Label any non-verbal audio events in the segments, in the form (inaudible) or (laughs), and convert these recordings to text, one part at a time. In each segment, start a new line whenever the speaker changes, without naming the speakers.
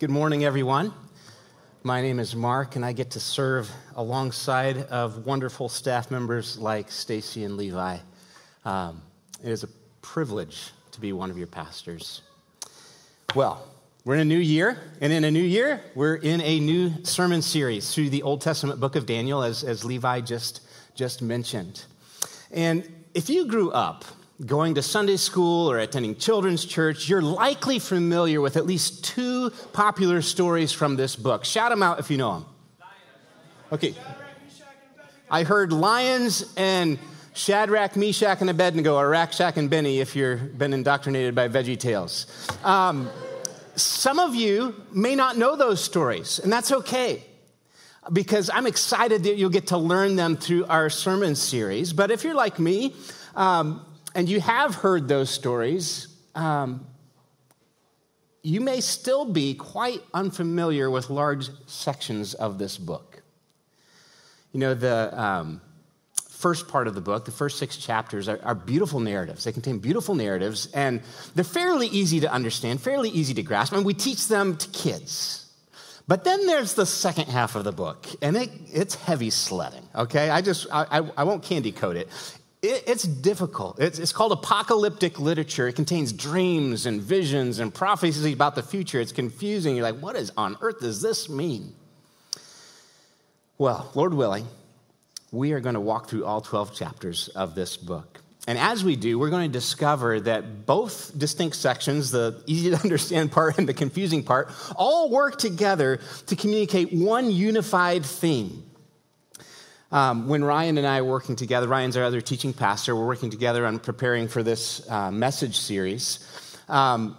Good morning, everyone. My name is Mark, and I get to serve alongside of wonderful staff members like Stacy and Levi. Um, it is a privilege to be one of your pastors. Well, we're in a new year, and in a new year, we're in a new sermon series through the Old Testament book of Daniel, as, as Levi just, just mentioned. And if you grew up going to Sunday school or attending children's church, you're likely familiar with at least two popular stories from this book. Shout them out if you know them. Okay. I heard lions and Shadrach, Meshach, and Abednego, or Rack, Shack and Benny if you've been indoctrinated by Veggie Tales. Um, some of you may not know those stories, and that's okay because I'm excited that you'll get to learn them through our sermon series. But if you're like me, um, and you have heard those stories, um, you may still be quite unfamiliar with large sections of this book. You know, the um, first part of the book, the first six chapters, are, are, beautiful narratives. They contain beautiful narratives, and they're fairly easy to understand, fairly easy to grasp, and we teach them to kids. But then there's the second half of the book, and it, it's heavy sledding, okay? I just, I, I, I won't candy coat it. It, it's difficult. It's, it's called apocalyptic literature. It contains dreams and visions and prophecies about the future. It's confusing. You're like, what is on earth does this mean? Well, Lord willing, we are going to walk through all 12 chapters of this book. And as we do, we're going to discover that both distinct sections, the easy to (laughs) understand part and the confusing part, all work together to communicate one unified theme. Um, when Ryan and I are working together, Ryan's our other teaching pastor, we're working together on preparing for this uh, message series. Um,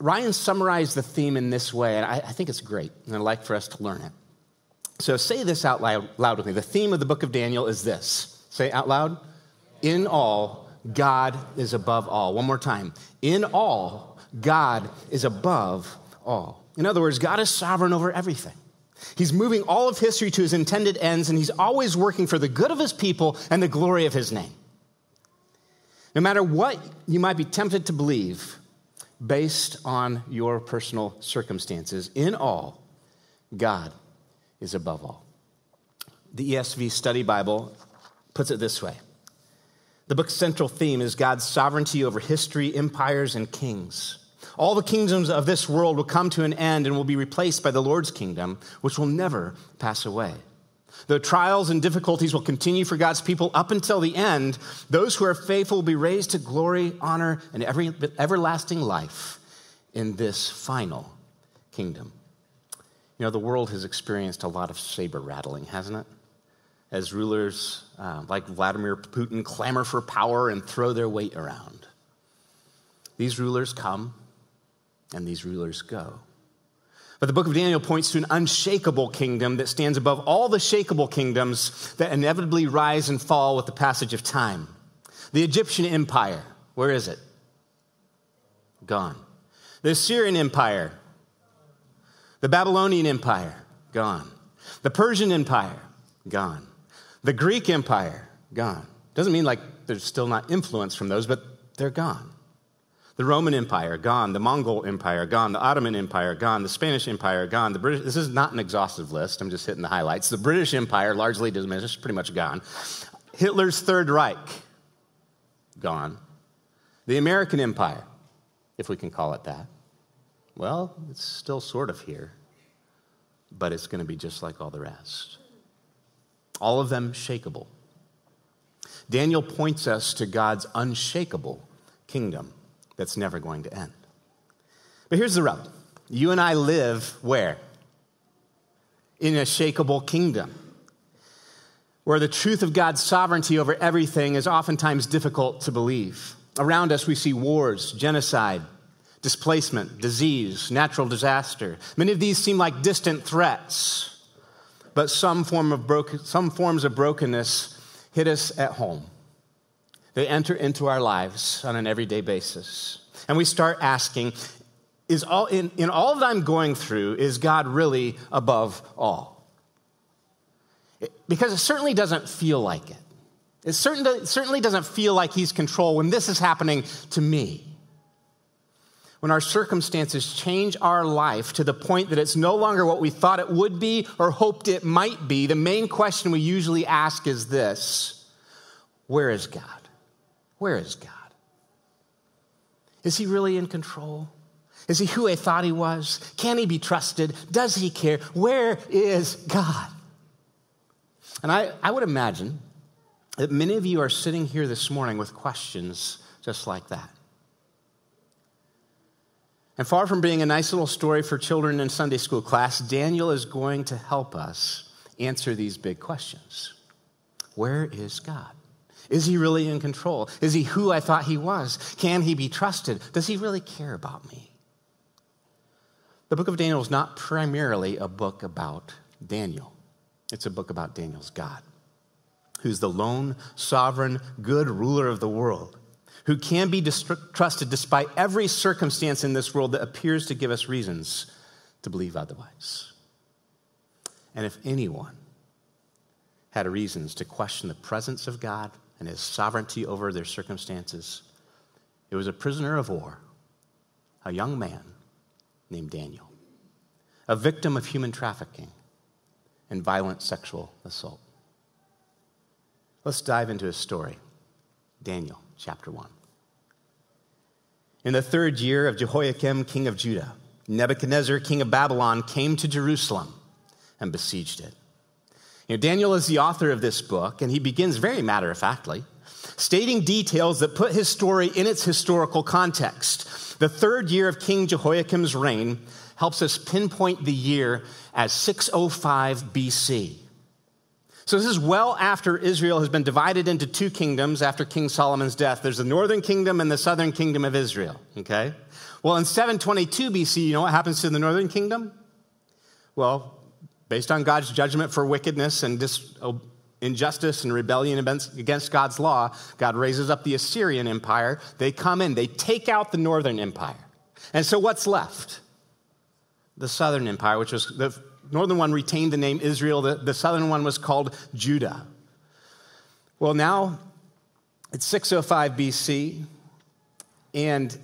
Ryan summarized the theme in this way, and I, I, think it's great, and I'd like for us to learn it. So say this out loud, loud with me. The theme of the book of Daniel is this. Say out loud. In all, God is above all. One more time. In all, God is above all. In other words, God is sovereign over everything. He's moving all of history to his intended ends, and he's always working for the good of his people and the glory of his name. No matter what you might be tempted to believe based on your personal circumstances, in all, God is above all. The ESV Study Bible puts it this way The book's central theme is God's sovereignty over history, empires, and kings. All the kingdoms of this world will come to an end and will be replaced by the Lord's kingdom, which will never pass away. Though trials and difficulties will continue for God's people up until the end, those who are faithful will be raised to glory, honor, and every, everlasting life in this final kingdom. You know, the world has experienced a lot of saber rattling, hasn't it? As rulers uh, like Vladimir Putin clamor for power and throw their weight around. These rulers come and these rulers go. But the book of Daniel points to an unshakable kingdom that stands above all the shakable kingdoms that inevitably rise and fall with the passage of time. The Egyptian empire, where is it? Gone. The Assyrian empire, the Babylonian empire, gone. The Persian empire, gone. The Greek empire, gone. Doesn't mean like there's still not influence from those, but they're gone. The Roman Empire, gone. The Mongol Empire, gone. The Ottoman Empire, gone. The Spanish Empire, gone. The British, this is not an exhaustive list. I'm just hitting the highlights. The British Empire, largely diminished, pretty much gone. Hitler's Third Reich, gone. The American Empire, if we can call it that, well, it's still sort of here, but it's going to be just like all the rest. All of them shakable. Daniel points us to God's unshakable kingdom that's never going to end. But here's the rub you and I live where? In a shakable kingdom where the truth of God's sovereignty over everything is oftentimes difficult to believe. Around us, we see wars, genocide, displacement, disease, natural disaster. Many of these seem like distant threats, but some, form of broken, some forms of brokenness hit us at home. They enter into our lives on an everyday basis. And we start asking, is all, in, in all that I'm going through, is God really above all? because it certainly doesn't feel like it. It certainly, certainly doesn't feel like He's control when this is happening to me. when our circumstances change our life to the point that it's no longer what we thought it would be or hoped it might be, the main question we usually ask is this Where is God? Where is God? Is he really in control? Is he who I thought he was? Can he be trusted? Does he care? Where is God? And I, I would imagine that many of you are sitting here this morning with questions just like that. And far from being a nice little story for children in Sunday school class, Daniel is going to help us answer these big questions Where is God? Is he really in control? Is he who I thought he was? Can he be trusted? Does he really care about me? The book of Daniel is not primarily a book about Daniel, it's a book about Daniel's God, who's the lone, sovereign, good ruler of the world, who can be trusted despite every circumstance in this world that appears to give us reasons to believe otherwise. And if anyone had reasons to question the presence of God and his sovereignty over their circumstances, it was a prisoner of war, a young man named Daniel, a victim of human trafficking and violent sexual assault. Let's dive into his story. Daniel chapter 1. In the third year of Jehoiakim, king of Judah, Nebuchadnezzar, king of Babylon, came to Jerusalem and besieged it. Daniel is the author of this book, and he begins very matter of factly, stating details that put his story in its historical context. The third year of King Jehoiakim's reign helps us pinpoint the year as 605 BC. So, this is well after Israel has been divided into two kingdoms after King Solomon's death. There's the northern kingdom and the southern kingdom of Israel, okay? Well, in 722 BC, you know what happens to the northern kingdom? Well, based on God's judgment for wickedness and dis- injustice and rebellion against God's law, God raises up the Assyrian Empire. They come in, they take out the northern empire. And so what's left? The southern empire, which was the northern one retained the name Israel, the, the southern one was called Judah. Well, now it's 605 BC, and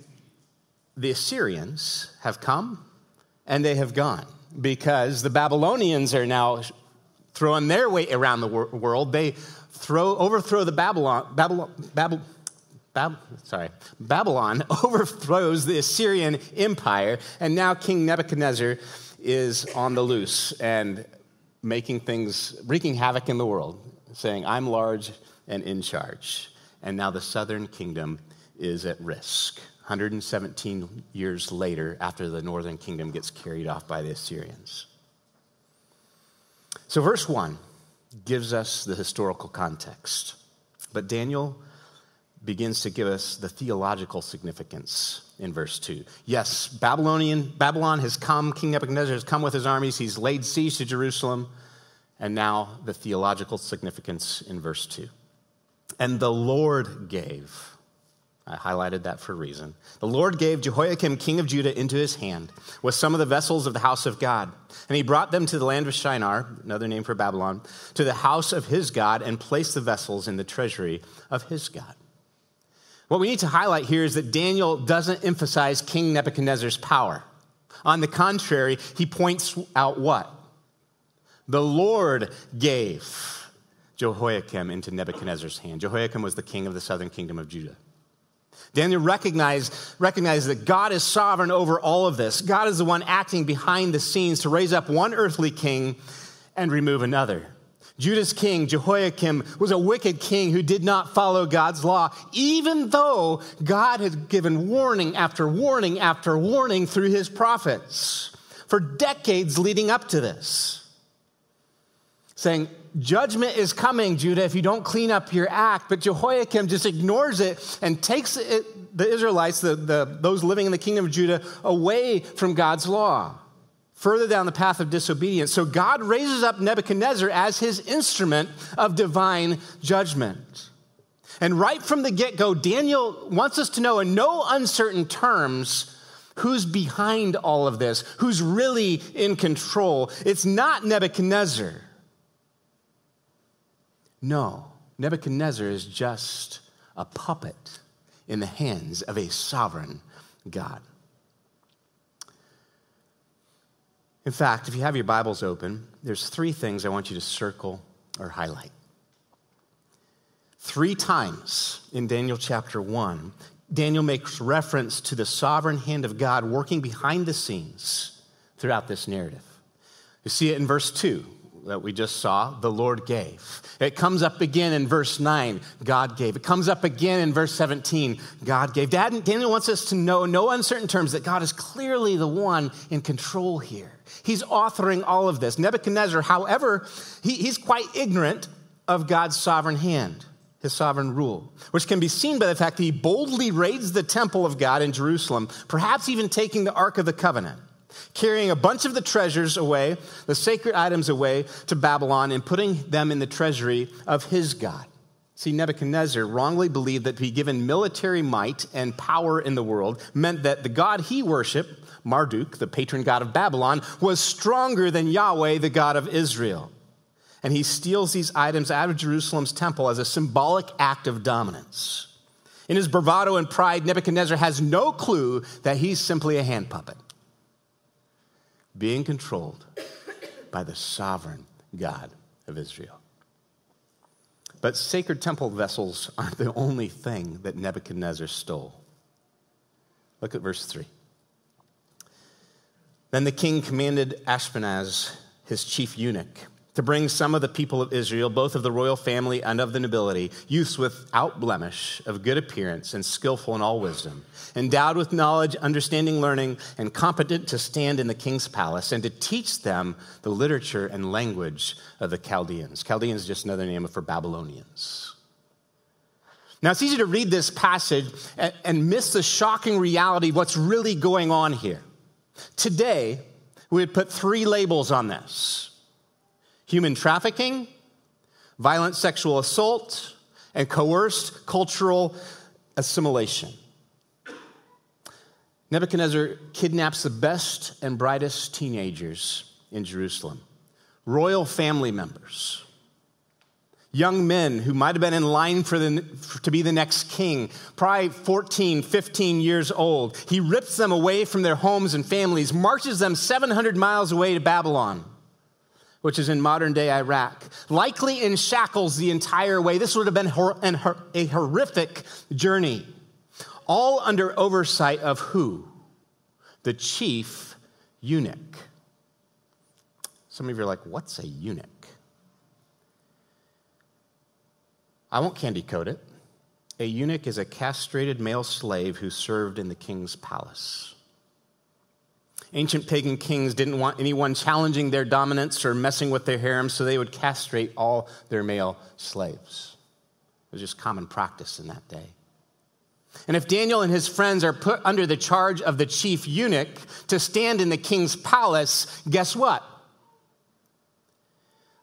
the Assyrians have come and they have gone because the Babylonians are now throwing their weight around the wor- world. They throw, overthrow the Babylon, Babylon, Babylon, Bab, sorry, Babylon (laughs) overthrows the Assyrian Empire, and now King Nebuchadnezzar is on the loose and making things, wreaking havoc in the world, saying, I'm large and in charge. And now the southern kingdom is at risk. 117 years later, after the northern kingdom gets carried off by the Assyrians. So, verse 1 gives us the historical context, but Daniel begins to give us the theological significance in verse 2. Yes, Babylonian Babylon has come, King Nebuchadnezzar has come with his armies, he's laid siege to Jerusalem, and now the theological significance in verse 2. And the Lord gave I highlighted that for a reason. The Lord gave Jehoiakim, king of Judah, into his hand with some of the vessels of the house of God. And he brought them to the land of Shinar, another name for Babylon, to the house of his God, and placed the vessels in the treasury of his God. What we need to highlight here is that Daniel doesn't emphasize King Nebuchadnezzar's power. On the contrary, he points out what? The Lord gave Jehoiakim into Nebuchadnezzar's hand. Jehoiakim was the king of the southern kingdom of Judah. Daniel recognized, recognized that God is sovereign over all of this. God is the one acting behind the scenes to raise up one earthly king and remove another. Judah's king, Jehoiakim, was a wicked king who did not follow God's law, even though God had given warning after warning after warning through his prophets for decades leading up to this. Saying, Judgment is coming, Judah, if you don't clean up your act. But Jehoiakim just ignores it and takes it, the Israelites, the, the, those living in the kingdom of Judah, away from God's law, further down the path of disobedience. So God raises up Nebuchadnezzar as his instrument of divine judgment. And right from the get go, Daniel wants us to know in no uncertain terms who's behind all of this, who's really in control. It's not Nebuchadnezzar. No, Nebuchadnezzar is just a puppet in the hands of a sovereign God. In fact, if you have your Bibles open, there's three things I want you to circle or highlight. Three times in Daniel chapter 1, Daniel makes reference to the sovereign hand of God working behind the scenes throughout this narrative. You see it in verse 2, that we just saw, the Lord gave. It comes up again in verse 9, God gave. It comes up again in verse 17, God gave. Daniel wants us to know, no uncertain terms, that God is clearly the one in control here. He's authoring all of this. Nebuchadnezzar, however, he, he's quite ignorant of God's sovereign hand his sovereign rule, which can be seen by the fact that he boldly raids the temple of God in Jerusalem, perhaps even taking the Ark of the Covenant, carrying a bunch of the treasures away, the sacred items away to Babylon, and putting them in the treasury of his God. See, Nebuchadnezzar wrongly believed that to be given military might and power in the world meant that the God he worshiped, Marduk, the patron god of Babylon, was stronger than Yahweh, the God of Israel and he steals these items out of Jerusalem's temple as a symbolic act of dominance. In his bravado and pride, Nebuchadnezzar has no clue that he's simply a hand puppet, being controlled by the sovereign God of Israel. But sacred temple vessels (laughs) aren't the only thing that Nebuchadnezzar stole. Look at verse 3. Then the king commanded Ashpenaz, his chief eunuch, to bring some of the people of Israel, both of the royal family and of the nobility, youths without blemish, of good appearance, and skillful in all wisdom, endowed with knowledge, understanding, learning, and competent to stand in the king's palace, and to teach them the literature and language of the Chaldeans. Chaldeans is just another name for Babylonians. Now, it's easy to read this passage and miss the shocking reality of what's really going on here. Today, we would put three labels on this human trafficking, violent sexual assault, and coerced cultural assimilation. Nebuchadnezzar kidnaps the best and brightest teenagers in Jerusalem, royal family members, young men who might have been in line for the, to be the next king, probably 14, 15 years old. He rips them away from their homes and families, marches them 700 miles away to Babylon which is in modern day Iraq, likely in shackles the entire way. This would have been a horrific journey, all under oversight of who? The chief eunuch. Some of you are like, what's a eunuch? I won't candy coat it. A eunuch is a castrated male slave who served in the king's palace. Ancient pagan kings didn't want anyone challenging their dominance or messing with their harems, so they would castrate all their male slaves. It was just common practice in that day. And if Daniel and his friends are put under the charge of the chief eunuch to stand in the king's palace, guess what?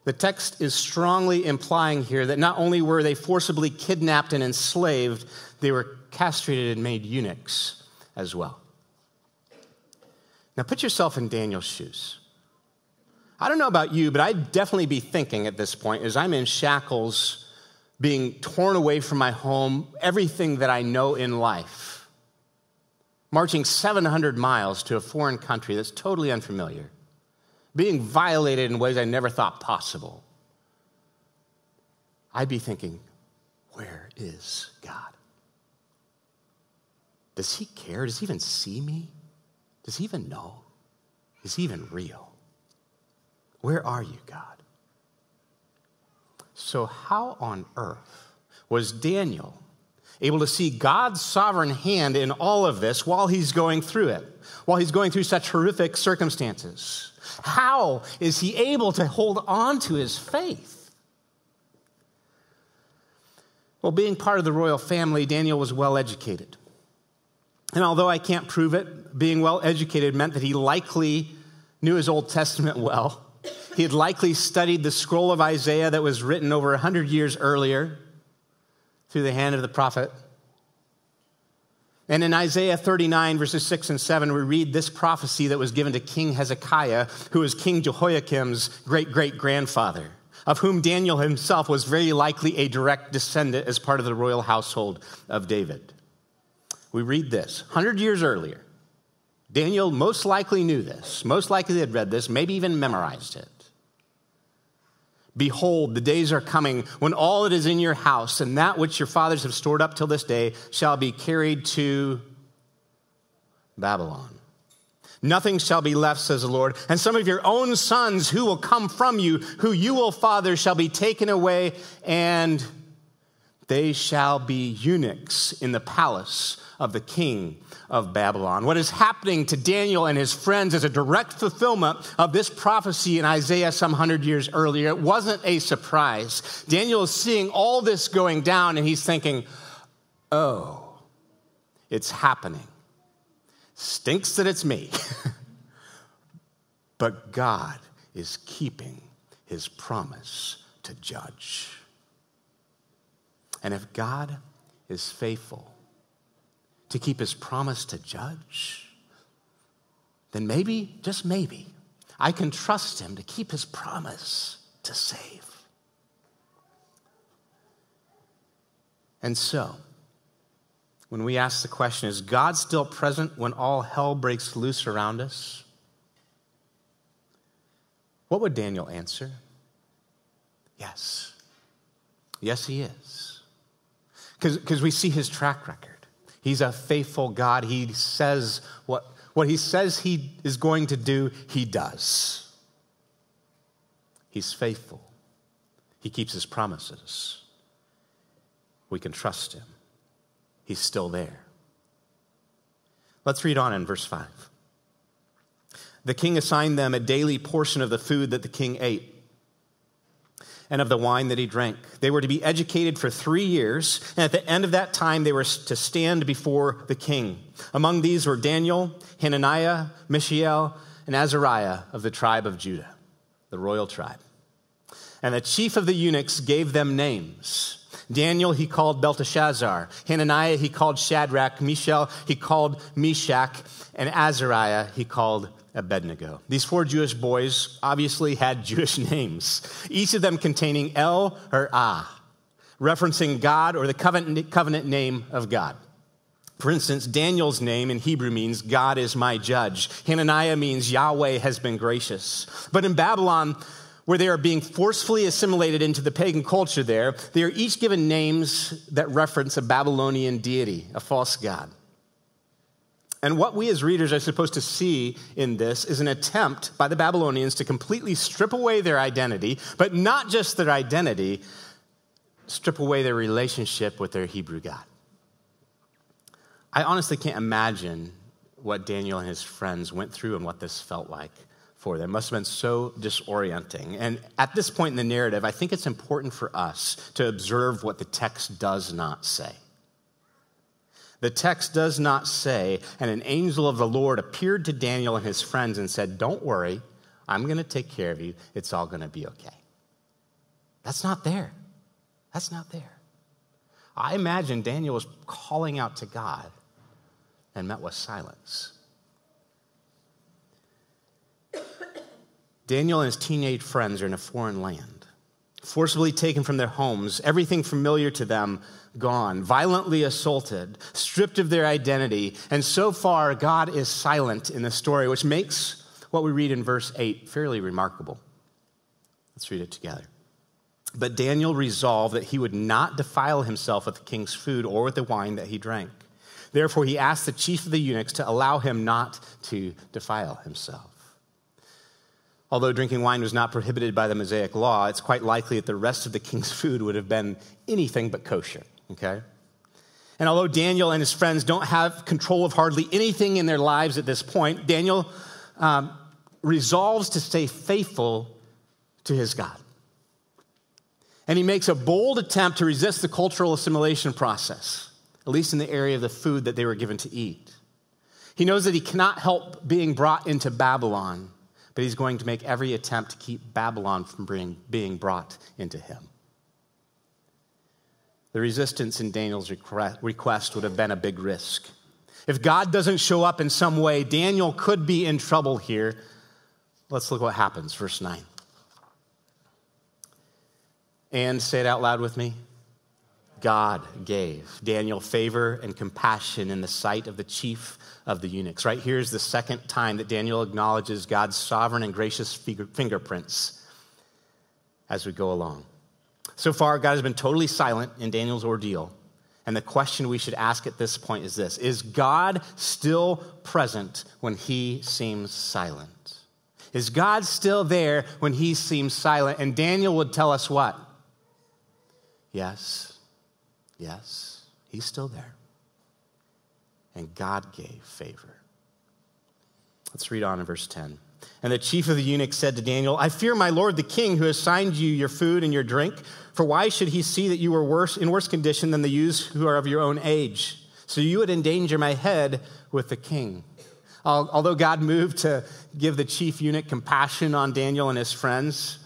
The text is strongly implying here that not only were they forcibly kidnapped and enslaved, they were castrated and made eunuchs as well. Now put yourself in Daniel's shoes. I don't know about you, but I'd definitely be thinking at this point as I'm in shackles, being torn away from my home, everything that I know in life, marching 700 miles to a foreign country that's totally unfamiliar, being violated in ways I never thought possible. I'd be thinking, where is God? Does he care? Does he even see me? Does he even know? Is he even real? Where are you, God? So, how on earth was Daniel able to see God's sovereign hand in all of this while he's going through it, while he's going through such horrific circumstances? How is he able to hold on to his faith? Well, being part of the royal family, Daniel was well educated. And although I can't prove it, being well educated meant that he likely knew his Old Testament well. He had likely studied the scroll of Isaiah that was written over 100 years earlier through the hand of the prophet. And in Isaiah 39, verses 6 and 7, we read this prophecy that was given to King Hezekiah, who was King Jehoiakim's great great grandfather, of whom Daniel himself was very likely a direct descendant as part of the royal household of David we read this 100 years earlier, Daniel most likely knew this, most likely had read this, maybe even memorized it. Behold, the days are coming when all that is in your house and that which your fathers have stored up till this day shall be carried to Babylon. Nothing shall be left, says the Lord. And some of your own sons who will come from you, who you will father, shall be taken away, and they shall be eunuchs in the palace of the king of Babylon. What is happening to Daniel and his friends is a direct fulfillment of this prophecy in Isaiah some hundred years earlier. It wasn't a surprise. Daniel is seeing all this going down, and he's thinking, oh, it's happening. Stinks that it's me. (laughs) but God is keeping his promise to judge. And if God is faithful to keep his promise to judge, then maybe, just maybe, I can trust him to keep his promise to save. And so, when we ask the question, is God still present when all hell breaks loose around us? What would Daniel answer? Yes. Yes, he is. Because we see his track record. He's a faithful God. He says what, what he says he is going to do, he does. He's faithful. He keeps his promises. We can trust him. He's still there. Let's read on in verse 5. The king assigned them a daily portion of the food that the king ate and of the wine that he drank. They were to be educated for three years, and at the end of that time, they were to stand before the king. Among these were Daniel, Hananiah, Mishael, and Azariah of the tribe of Judah, the royal tribe. And the chief of the eunuchs gave them names. Daniel he called Belteshazzar. Hananiah he called Shadrach. Mishael he called Meshach. And Azariah he called Abednego. These four Jewish boys obviously had (laughs) Jewish names, each of them containing El or Ah, referencing God or the covenant, covenant name of God. For instance, Daniel's name in Hebrew means God is my judge. Hananiah means Yahweh has been gracious. But in Babylon, where they are being forcefully assimilated into the pagan culture there, they are each given names that reference a Babylonian deity, a false god. And what we as readers are supposed to see in this is an attempt by the Babylonians to completely strip away their identity, but not just their identity, strip away their relationship with their Hebrew God. I honestly can't imagine what Daniel and his friends went through and what this felt like for them. It must have been so disorienting. And at this point in the narrative, I think it's important for us to observe what the text does not say. The text does not say, and an angel of the Lord appeared to Daniel and his friends and said, Don't worry, I'm going to take care of you. It's all going to be okay. That's not there. That's not there. I imagine Daniel was calling out to God and met with silence. (coughs) Daniel and his teenage friends are in a foreign land, forcibly taken from their homes, everything familiar to them gone, violently assaulted, stripped of their identity. And so far, God is silent in the story, which makes what we read in verse 8 fairly remarkable. Let's read it together. But Daniel resolved that he would not defile himself with the king's food or with the wine that he drank. Therefore, he asked the chief of the eunuchs to allow him not to defile himself. Although drinking wine was not prohibited by the Mosaic law, it's quite likely that the rest of the king's (laughs) food would have been anything but kosher, okay? And although Daniel and his friends don't have control of hardly anything in their lives at this point, Daniel um, resolves to stay faithful to his God. And he makes a bold attempt to resist the cultural assimilation process, at least in the area of the food that they were given to eat. He knows that he cannot help being brought into Babylon but he's going to make every attempt to keep Babylon from being, being brought into him. The resistance in Daniel's request would have been a big risk. If God doesn't show up in some way, Daniel could be in trouble here. Let's look what happens. Verse 9. And say it out loud with me God gave Daniel favor and compassion in the sight of the chief of the eunuchs. Right here is the second time that Daniel acknowledges God's sovereign and gracious fingerprints as we go along. So far, God has been totally silent in Daniel's ordeal. And the question we should ask at this point is this Is God still present when he seems silent? Is God still there when he seems silent? And Daniel would tell us what? Yes, yes, he's still there. And God gave favor. Let's read on in verse 10. And the chief of the eunuchs said to Daniel, I fear my lord the king who assigned you your food and your drink. For why should he see that you are worse, in worse condition than the youths who are of your own age? So you would endanger my head with the king. Although God moved to give the chief eunuch compassion on Daniel and his friends,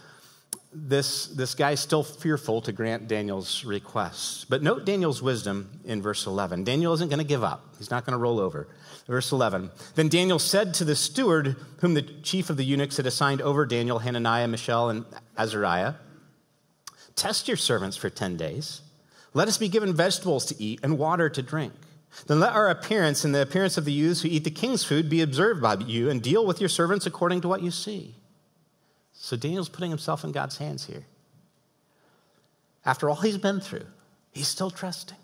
this, this guy's still fearful to grant Daniel's request. But note Daniel's wisdom in verse 11. Daniel isn't going to give up, he's not going to roll over. Verse 11 Then Daniel said to the steward, whom the chief of the eunuchs had assigned over Daniel, Hananiah, Mishael, and Azariah, Test your servants for 10 days. Let us be given vegetables to eat and water to drink. Then let our appearance and the appearance of the youths who eat the king's food be observed by you, and deal with your servants according to what you see. So Daniel's putting himself in God's hands here. After all he's been through, he's still trusting.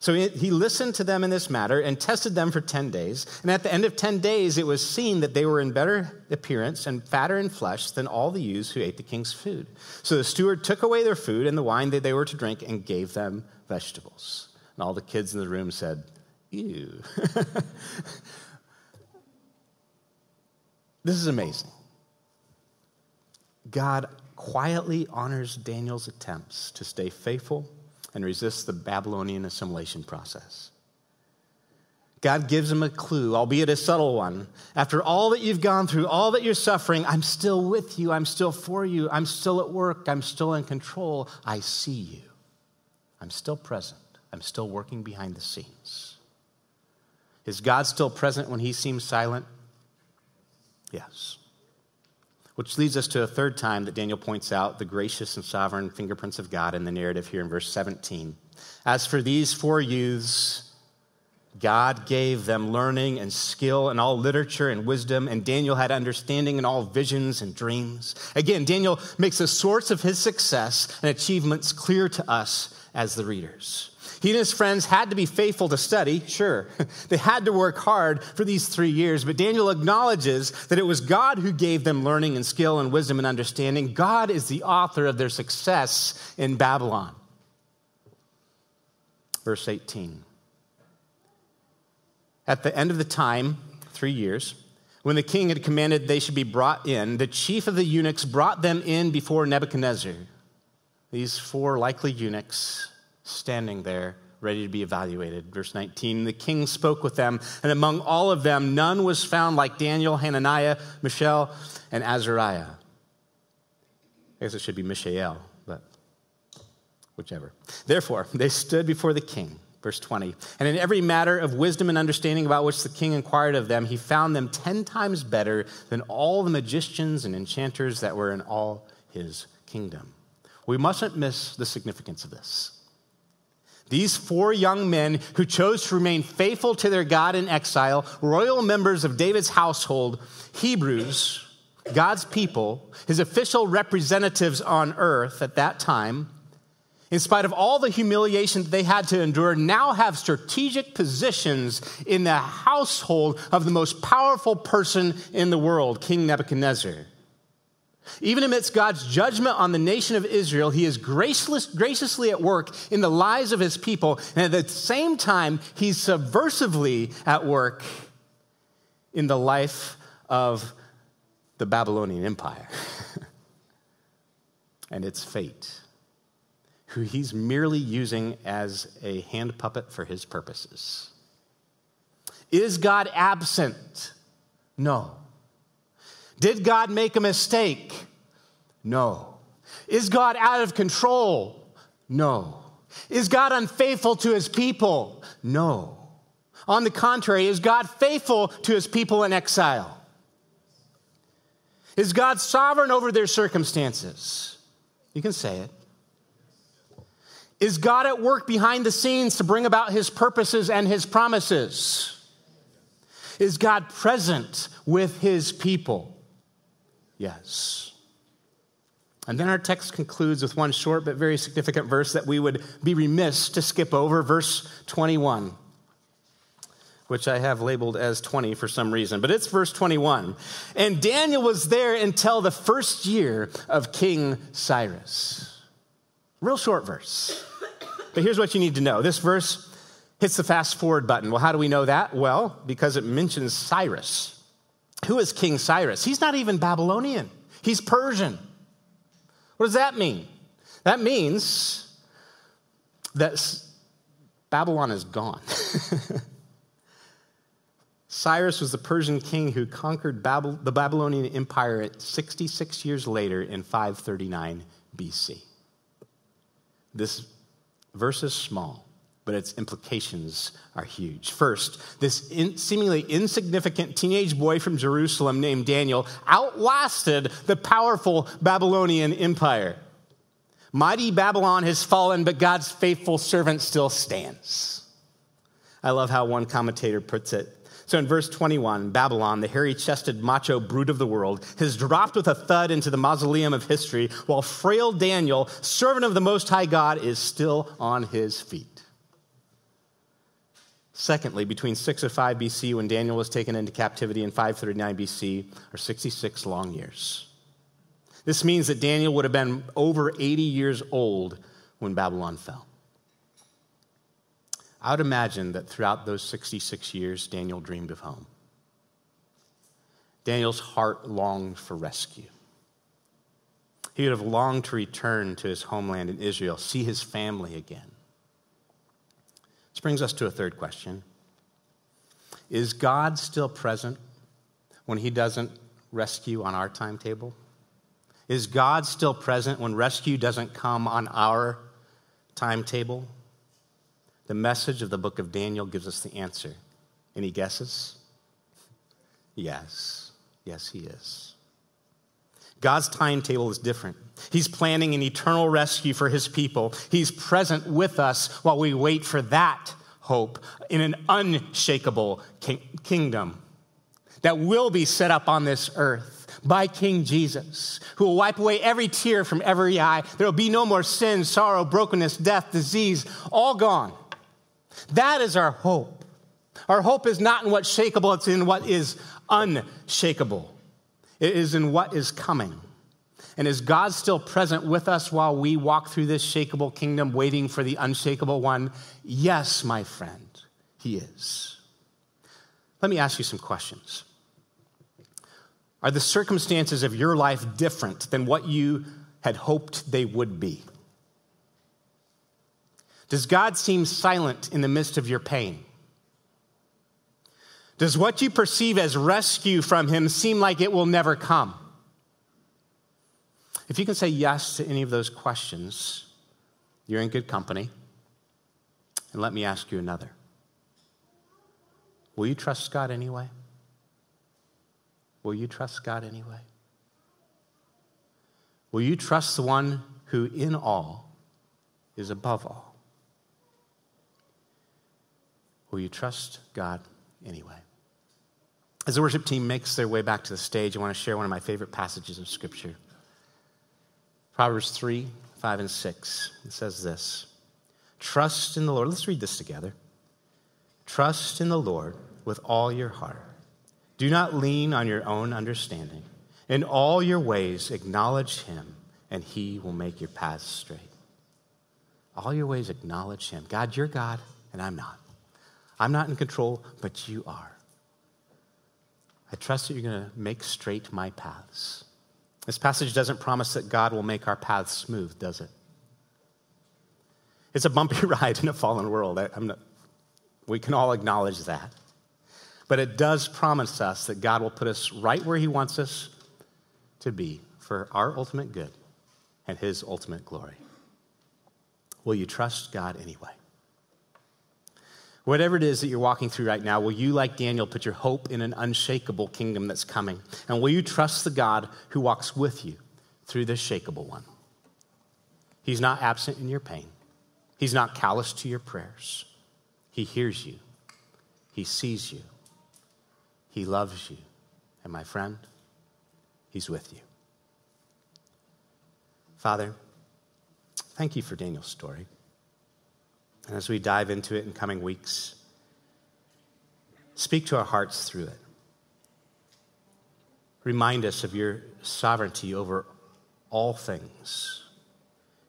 So he listened to them in this matter and tested them for 10 days. And at the end of 10 days, it was seen that they were in better appearance and fatter in flesh than all the youths who ate the king's food. So the steward took away their food and the wine that they were to drink and gave them vegetables. And all the kids in the room said, Ew. (laughs) this is amazing. God quietly honors Daniel's attempts to stay faithful and resist the Babylonian assimilation process. God gives him a clue, albeit a subtle one. After all that you've gone through, all that you're suffering, I'm still with you. I'm still for you. I'm still at work. I'm still in control. I see you. I'm still present. I'm still working behind the scenes. Is God still present when he seems silent? Yes. Which leads us to a third time that Daniel points out the gracious and sovereign fingerprints of God in the narrative here in verse 17. As for these four youths, God gave them learning and skill and all literature and wisdom, and Daniel had understanding in all visions and dreams. Again, Daniel makes the source of his success and achievements clear to us as the readers. He and his friends had to be faithful to study, sure. (laughs) they had to work hard for these three years, but Daniel acknowledges that it was God who gave them learning and skill and wisdom and understanding. God is the author of their success in Babylon. Verse 18. At the end of the time, three years, when the king had commanded they should be brought in, the chief of the eunuchs brought them in before Nebuchadnezzar. These four likely eunuchs standing there ready to be evaluated. Verse 19 The king spoke with them, and among all of them, none was found like Daniel, Hananiah, Mishael, and Azariah. I guess it should be Mishael, but whichever. Therefore, they stood before the king. Verse 20. And in every matter of wisdom and understanding about which the king inquired of them, he found them ten times better than all the magicians and enchanters that were in all his kingdom. We mustn't miss the significance of this. These four young men who chose to remain faithful to their God in exile, royal members of David's household, Hebrews, God's people, his official representatives on earth at that time, in spite of all the humiliation that they had to endure, now have strategic positions in the household of the most powerful person in the world, King Nebuchadnezzar. Even amidst God's judgment on the nation of Israel, he is graceless, graciously at work in the lives of his people. And at the same time, he's subversively at work in the life of the Babylonian Empire (laughs) and its fate, who he's merely using as a hand puppet for his purposes. Is God absent? No. Did God make a mistake? No. Is God out of control? No. Is God unfaithful to his people? No. On the contrary, is God faithful to his people in exile? Is God sovereign over their circumstances? You can say it. Is God at work behind the scenes to bring about his purposes and his promises? Is God present with his people? Yes. And then our text concludes with one short but very significant verse that we would be remiss to skip over, verse 21 which I have labeled as 20 for some reason, but it's verse 21. And Daniel was there until the first year of King Cyrus. Real short verse. But here's what you need to know this verse hits the fast forward button. Well, how do we know that? Well, because it mentions Cyrus. Who is King Cyrus? He's not even Babylonian, he's Persian. What does that mean? That means that Babylon is gone. (laughs) Cyrus was the Persian king who conquered the Babylonian Empire 66 years later in 539 BC. This verse is small, but its implications are huge. First, this in, seemingly insignificant teenage boy from Jerusalem named Daniel outlasted the powerful Babylonian Empire. Mighty Babylon has fallen, but God's faithful servant still stands. I love how one commentator puts it. So in verse 21, Babylon, the hairy chested macho brute of the world, has dropped with a thud into the mausoleum of history, while frail Daniel, servant of the Most High God, is still on his feet. Secondly, between 6 and 5 BC, when Daniel was taken into captivity, in 539 BC, are 66 long years. This means that Daniel would have been over 80 years old when Babylon fell. I would imagine that throughout those 66 years, Daniel dreamed of home. Daniel's heart longed for rescue. He would have longed to return to his homeland in Israel, see his family again. This brings us to a third question Is God still present when he doesn't rescue on our timetable? Is God still present when rescue doesn't come on our timetable? The message of the book of Daniel gives us the answer. Any guesses? Yes. Yes, he is. God's timetable is different. He's planning an eternal rescue for his people. He's present with us while we wait for that hope in an unshakable kingdom that will be set up on this earth by King Jesus, who will wipe away every tear from every eye. There will be no more sin, sorrow, brokenness, death, disease, all gone. That is our hope. Our hope is not in what's shakable, it's in what is unshakable. It is in what is coming. And is God still present with us while we walk through this shakable kingdom, waiting for the unshakable one? Yes, my friend, He is. Let me ask you some questions. Are the circumstances of your life different than what you had hoped they would be? Does God seem silent in the midst of your pain? Does what you perceive as rescue from Him seem like it will never come? If you can say yes to any of those questions, you're in good company. And let me ask you another Will you trust God anyway? Will you trust God anyway? Will you trust the one who, in all, is above all? Will you trust God anyway? As the worship team makes their way back to the stage, I want to share one of my favorite passages of Scripture Proverbs 3 5 and 6. It says this Trust in the Lord. Let's read this together. Trust in the Lord with all your heart. Do not lean on your own understanding. In all your ways, acknowledge him, and he will make your paths straight. All your ways, acknowledge him. God, you're God, and I'm not. I'm not in control, but you are. I trust that you're going to make straight my paths. This passage doesn't promise that God will make our paths smooth, does it? It's a bumpy (laughs) ride in a fallen world. I, not, we can all acknowledge that. But it does promise us that God will put us right where He wants us to be for our ultimate good and His ultimate glory. Will you trust God anyway? Whatever it is that you're walking through right now, will you, like Daniel, put your hope in an unshakable kingdom that's coming? And will you trust the God who walks with you through this shakable one? He's not absent in your pain, He's not callous to your prayers. He hears you, He sees you, He loves you. And my friend, He's with you. Father, thank you for Daniel's story. And as we dive into it in coming weeks, speak to our hearts through it. Remind us of your sovereignty over all things.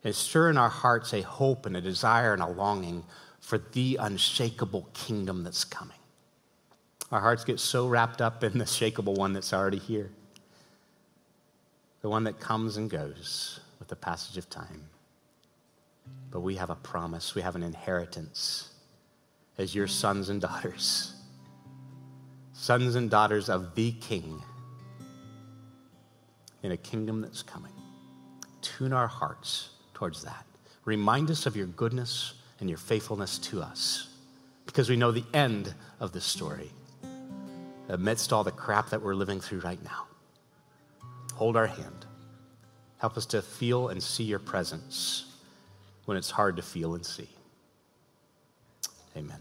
And stir in our hearts a hope and a desire and a longing for the unshakable kingdom that's coming. Our hearts get so wrapped up in the shakable one that's already here, the one that comes and goes with the passage of time. But we have a promise, we have an inheritance as your sons and daughters, sons and daughters of the King in a kingdom that's coming. Tune our hearts towards that. Remind us of your goodness and your faithfulness to us because we know the end of the story amidst all the crap that we're living through right now. Hold our hand. Help us to feel and see your presence when it's hard to feel and see. Amen.